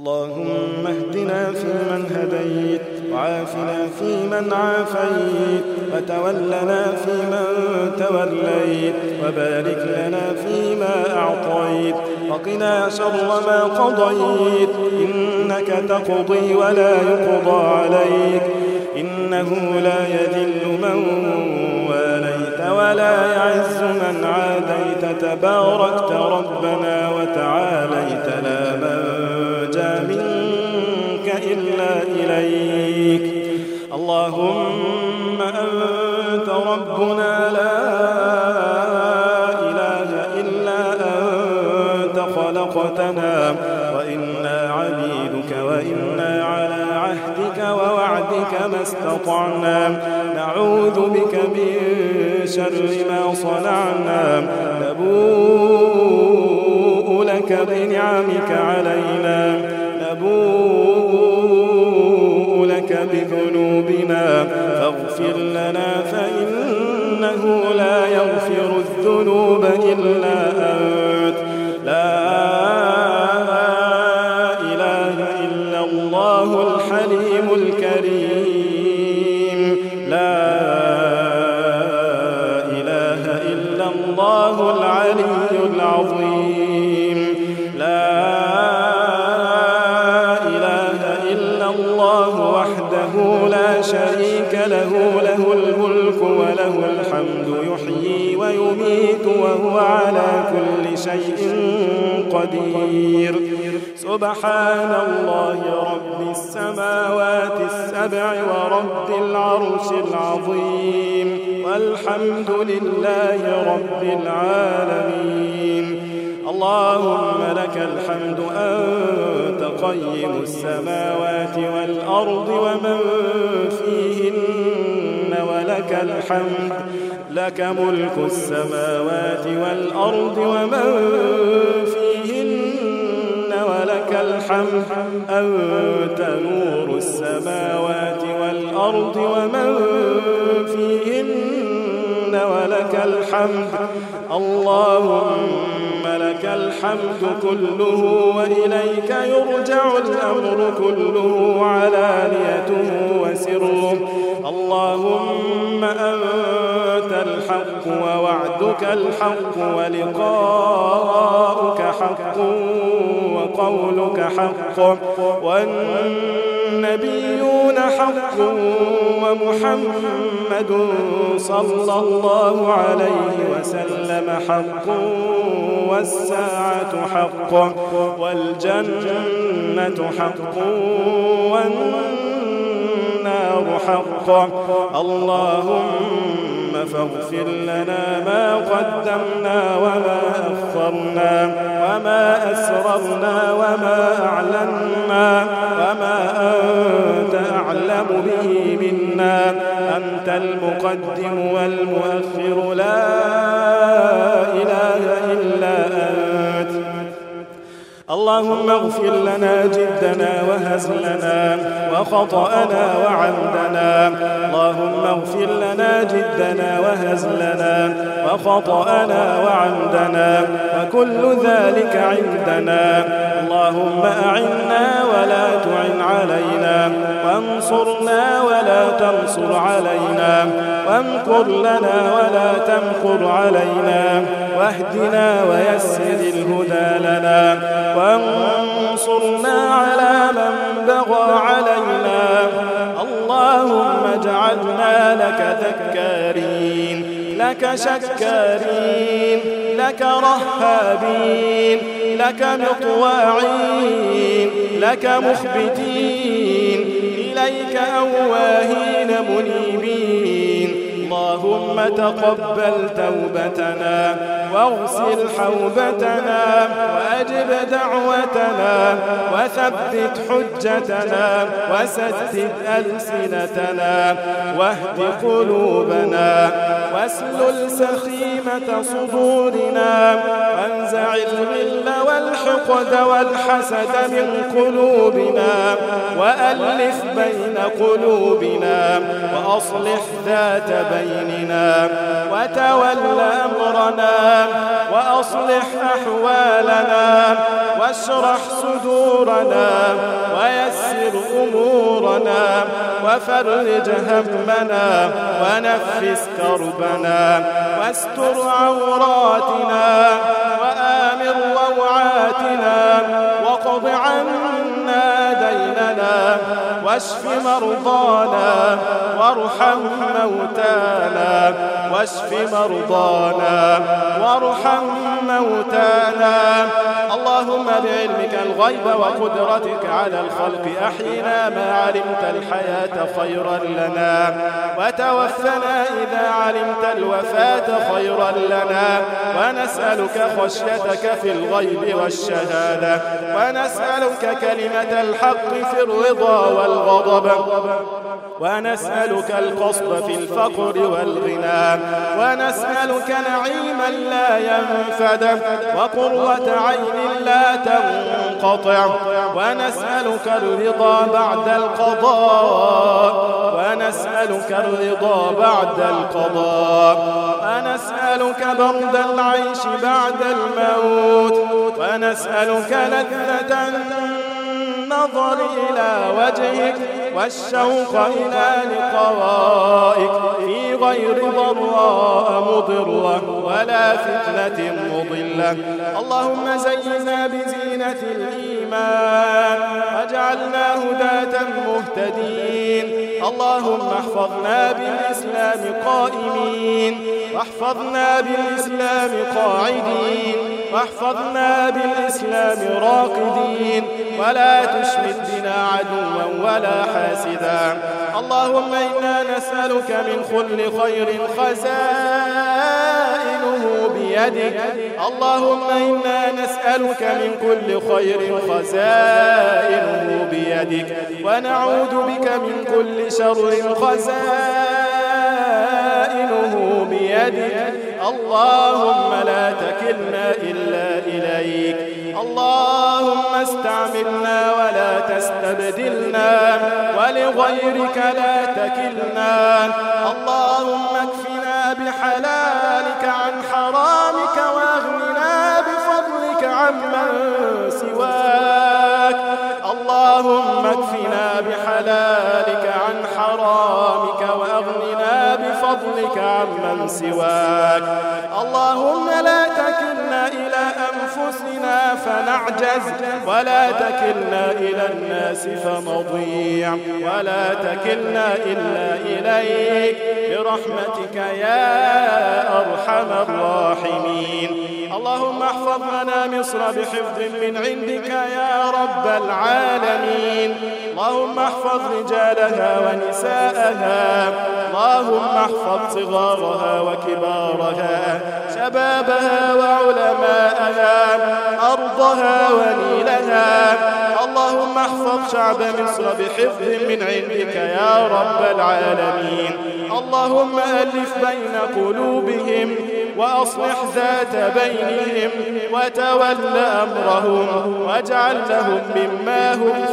اللهم اهدنا فيمن هديت وعافنا فيمن عافيت وتولنا فيمن توليت وبارك لنا فيما أعطيت وقنا شر ما قضيت إنك تقضي ولا يقضى عليك إنه لا يذل من واليت ولا يعز من عاديت تباركت استطعنا. نعوذ بك من شر ما صنعنا. نبوء لك بنعمك علينا. نبوء لك بذنوبنا. فاغفر لنا فإنه لا يغفر الذنوب إلا أنت. الحليم الكريم. لا إله إلا الله العلي العظيم. لا إله إلا الله وحده لا شريك له له الملك وله الحمد يحيي ويميت وهو على كل شيء قدير. سبحان الله رب السماوات السبع ورب العرش العظيم. والحمد لله رب العالمين. اللهم لك الحمد أنت قيم السماوات والأرض ومن فيهن ولك الحمد. لك ملك السماوات والأرض ومن فيهن ولك الحمد. أنت نور السماوات والأرض ومن فيهن ولك الحمد. اللهم لك الحمد كله وإليك يرجع الأمر كله علانيته وسره. اللهم أنت الحق ووعدك الحق ولقاؤك حق وقولك حق والنبيون حق ومحمد صلى الله عليه وسلم حق والساعة حق والجنة حق والنار حق اللهم فاغفر لنا ما قدمنا وما أخرنا وما أسررنا وما أعلنا وما أنت أعلم به منا. أنت المقدم والمؤخر. لا إله إلا اللهم اغفر لنا جدنا وهزلنا وخطأنا وعمدنا. اللهم اغفر لنا جدنا وهزلنا وخطأنا وعمدنا. وكل ذلك عندنا. اللهم أعنا ولا تعن علينا وانصرنا ولا تنصر علينا وامكر لنا ولا تمكر علينا واهدنا ويسر الهدى لنا وانصرنا على من بغى علينا. اللهم اجعلنا لك ذكارين. لك شكارين لك رهابين لك مطواعين لك مخبتين إليك أواهين منيبين. اللهم تقبل توبتنا واغسل حوبتنا وأجب دعوتنا وثبت حجتنا وسدد ألسنتنا واهد قلوبنا واسلل سخيمة صدورنا وانزع الغل والحقد والحسد من قلوبنا وألف بين قلوبنا وأصلح ذات بيننا وتول أمرنا وأصلح أحوالنا واشرح صدورنا ويسر أمورنا وفرج همنا ونفس كربنا واستر عوراتنا وآمر روعاتنا وقض عنا ديننا واشف مرضانا وارحم موتانا واشف مرضانا وارحم موتانا بعلمك الغيب وقدرتك على الخلق أحينا ما علمت الحياة خيرا لنا. وتوفنا إذا علمت الوفاة خيرا لنا. ونسألك خشيتك في الغيب والشهادة. ونسألك كلمة الحق في الرضا والغضب. ونسألك القصد في الفقر والغنى ونسألك نعيما لا ينفد وقرة عين لا تنقطع ونسألك الرضا بعد القضاء ونسألك الرضا بعد القضاء ونسألك برد العيش بعد الموت ونسألك لذة النظر إلى وجهك والشوق إلى لقائك. في غير ضراء مضرة ولا فتنة مضلة. اللهم زينا بزينة الإيمان. واجعلنا هداة مهتدين. اللهم احفظنا بالإسلام قائمين. واحفظنا بالإسلام قاعدين. واحفظنا بالإسلام راقدين. ولا تشمت بنا عدوا ولا حاسدا. اللهم إنا نسألك من كل خير خزائنه بيدك. اللهم إنا نسألك من كل خير خزائنه بيدك. ونعوذ بك من كل شر خزائنه بيدك. اللهم لا تكلنا إلا إليك. اللهم استعملنا ولا تستبدلنا ولغيرك لا تكلنا. اللهم اكفنا بحلالك عن حرامك واغننا بفضلك عمن سواك. اللهم اكفنا بحلالك عن حرامك واغننا بفضلك عمن سواك. اللهم لا تكلنا أنفسنا فنعجز. ولا تكلنا إلى الناس فنضيع ولا تكلنا إلا إليك برحمتك يا أرحم الراحمين. اللهم احفظ لنا مصر بحفظ من عندك يا رب العالمين. اللهم احفظ رجالها ونساءها. اللهم احفظ صغارها وكبارها شبابها وعلماءها أرضها ونيلها. اللهم احفظ شعب مصر بحفظ من عندك يا رب العالمين. اللهم ألف بين قلوبهم وأصلح ذات بينهم وتول أمرهم واجعل لهم مما هم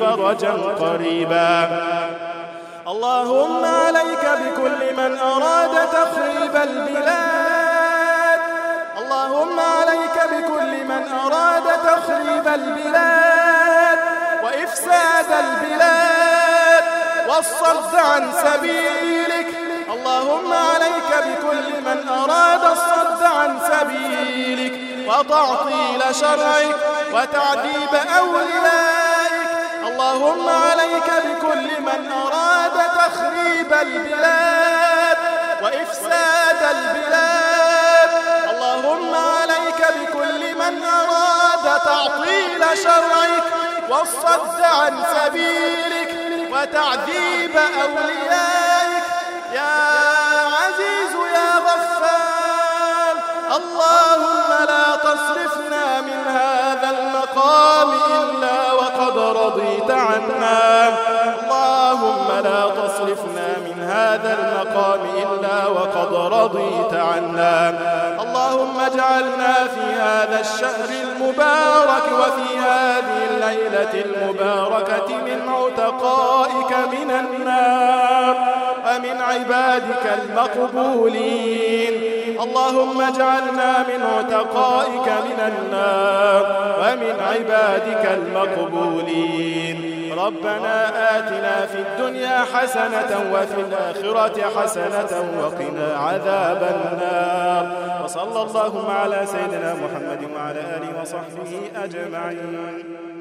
فرجا قريبا. اللهم عليك بكل من أراد تخريب البلاد. اللهم عليك بكل من أراد تخريب البلاد. وإفساد البلاد. والصد عن سبيلك. اللهم عليك بكل من أراد الصد عن سبيلك. وتعطيل شرعك. وتعذيب أوليائك اللهم عليك بكل من أراد تخريب البلاد وإفساد البلاد. اللهم عليك بكل من أراد تعطيل شرعك والصد عن سبيلك وتعذيب أوليائك. اللهم لا تصرفنا من هذا المقام إلا وقد رضيت عنا. اللهم اجعلنا في هذا الشهر المبارك وفي هذه الليلة المباركة من عتقائك من النار ومن عبادك المقبولين. اللهم اجعلنا من عتقائك من النار ومن عبادك المقبولين. ربنا آتنا في الدنيا حسنة وفي الآخرة حسنة وقنا عذاب النار. وصلى اللهم على سيدنا محمد وعلى آله وصحبه أجمعين.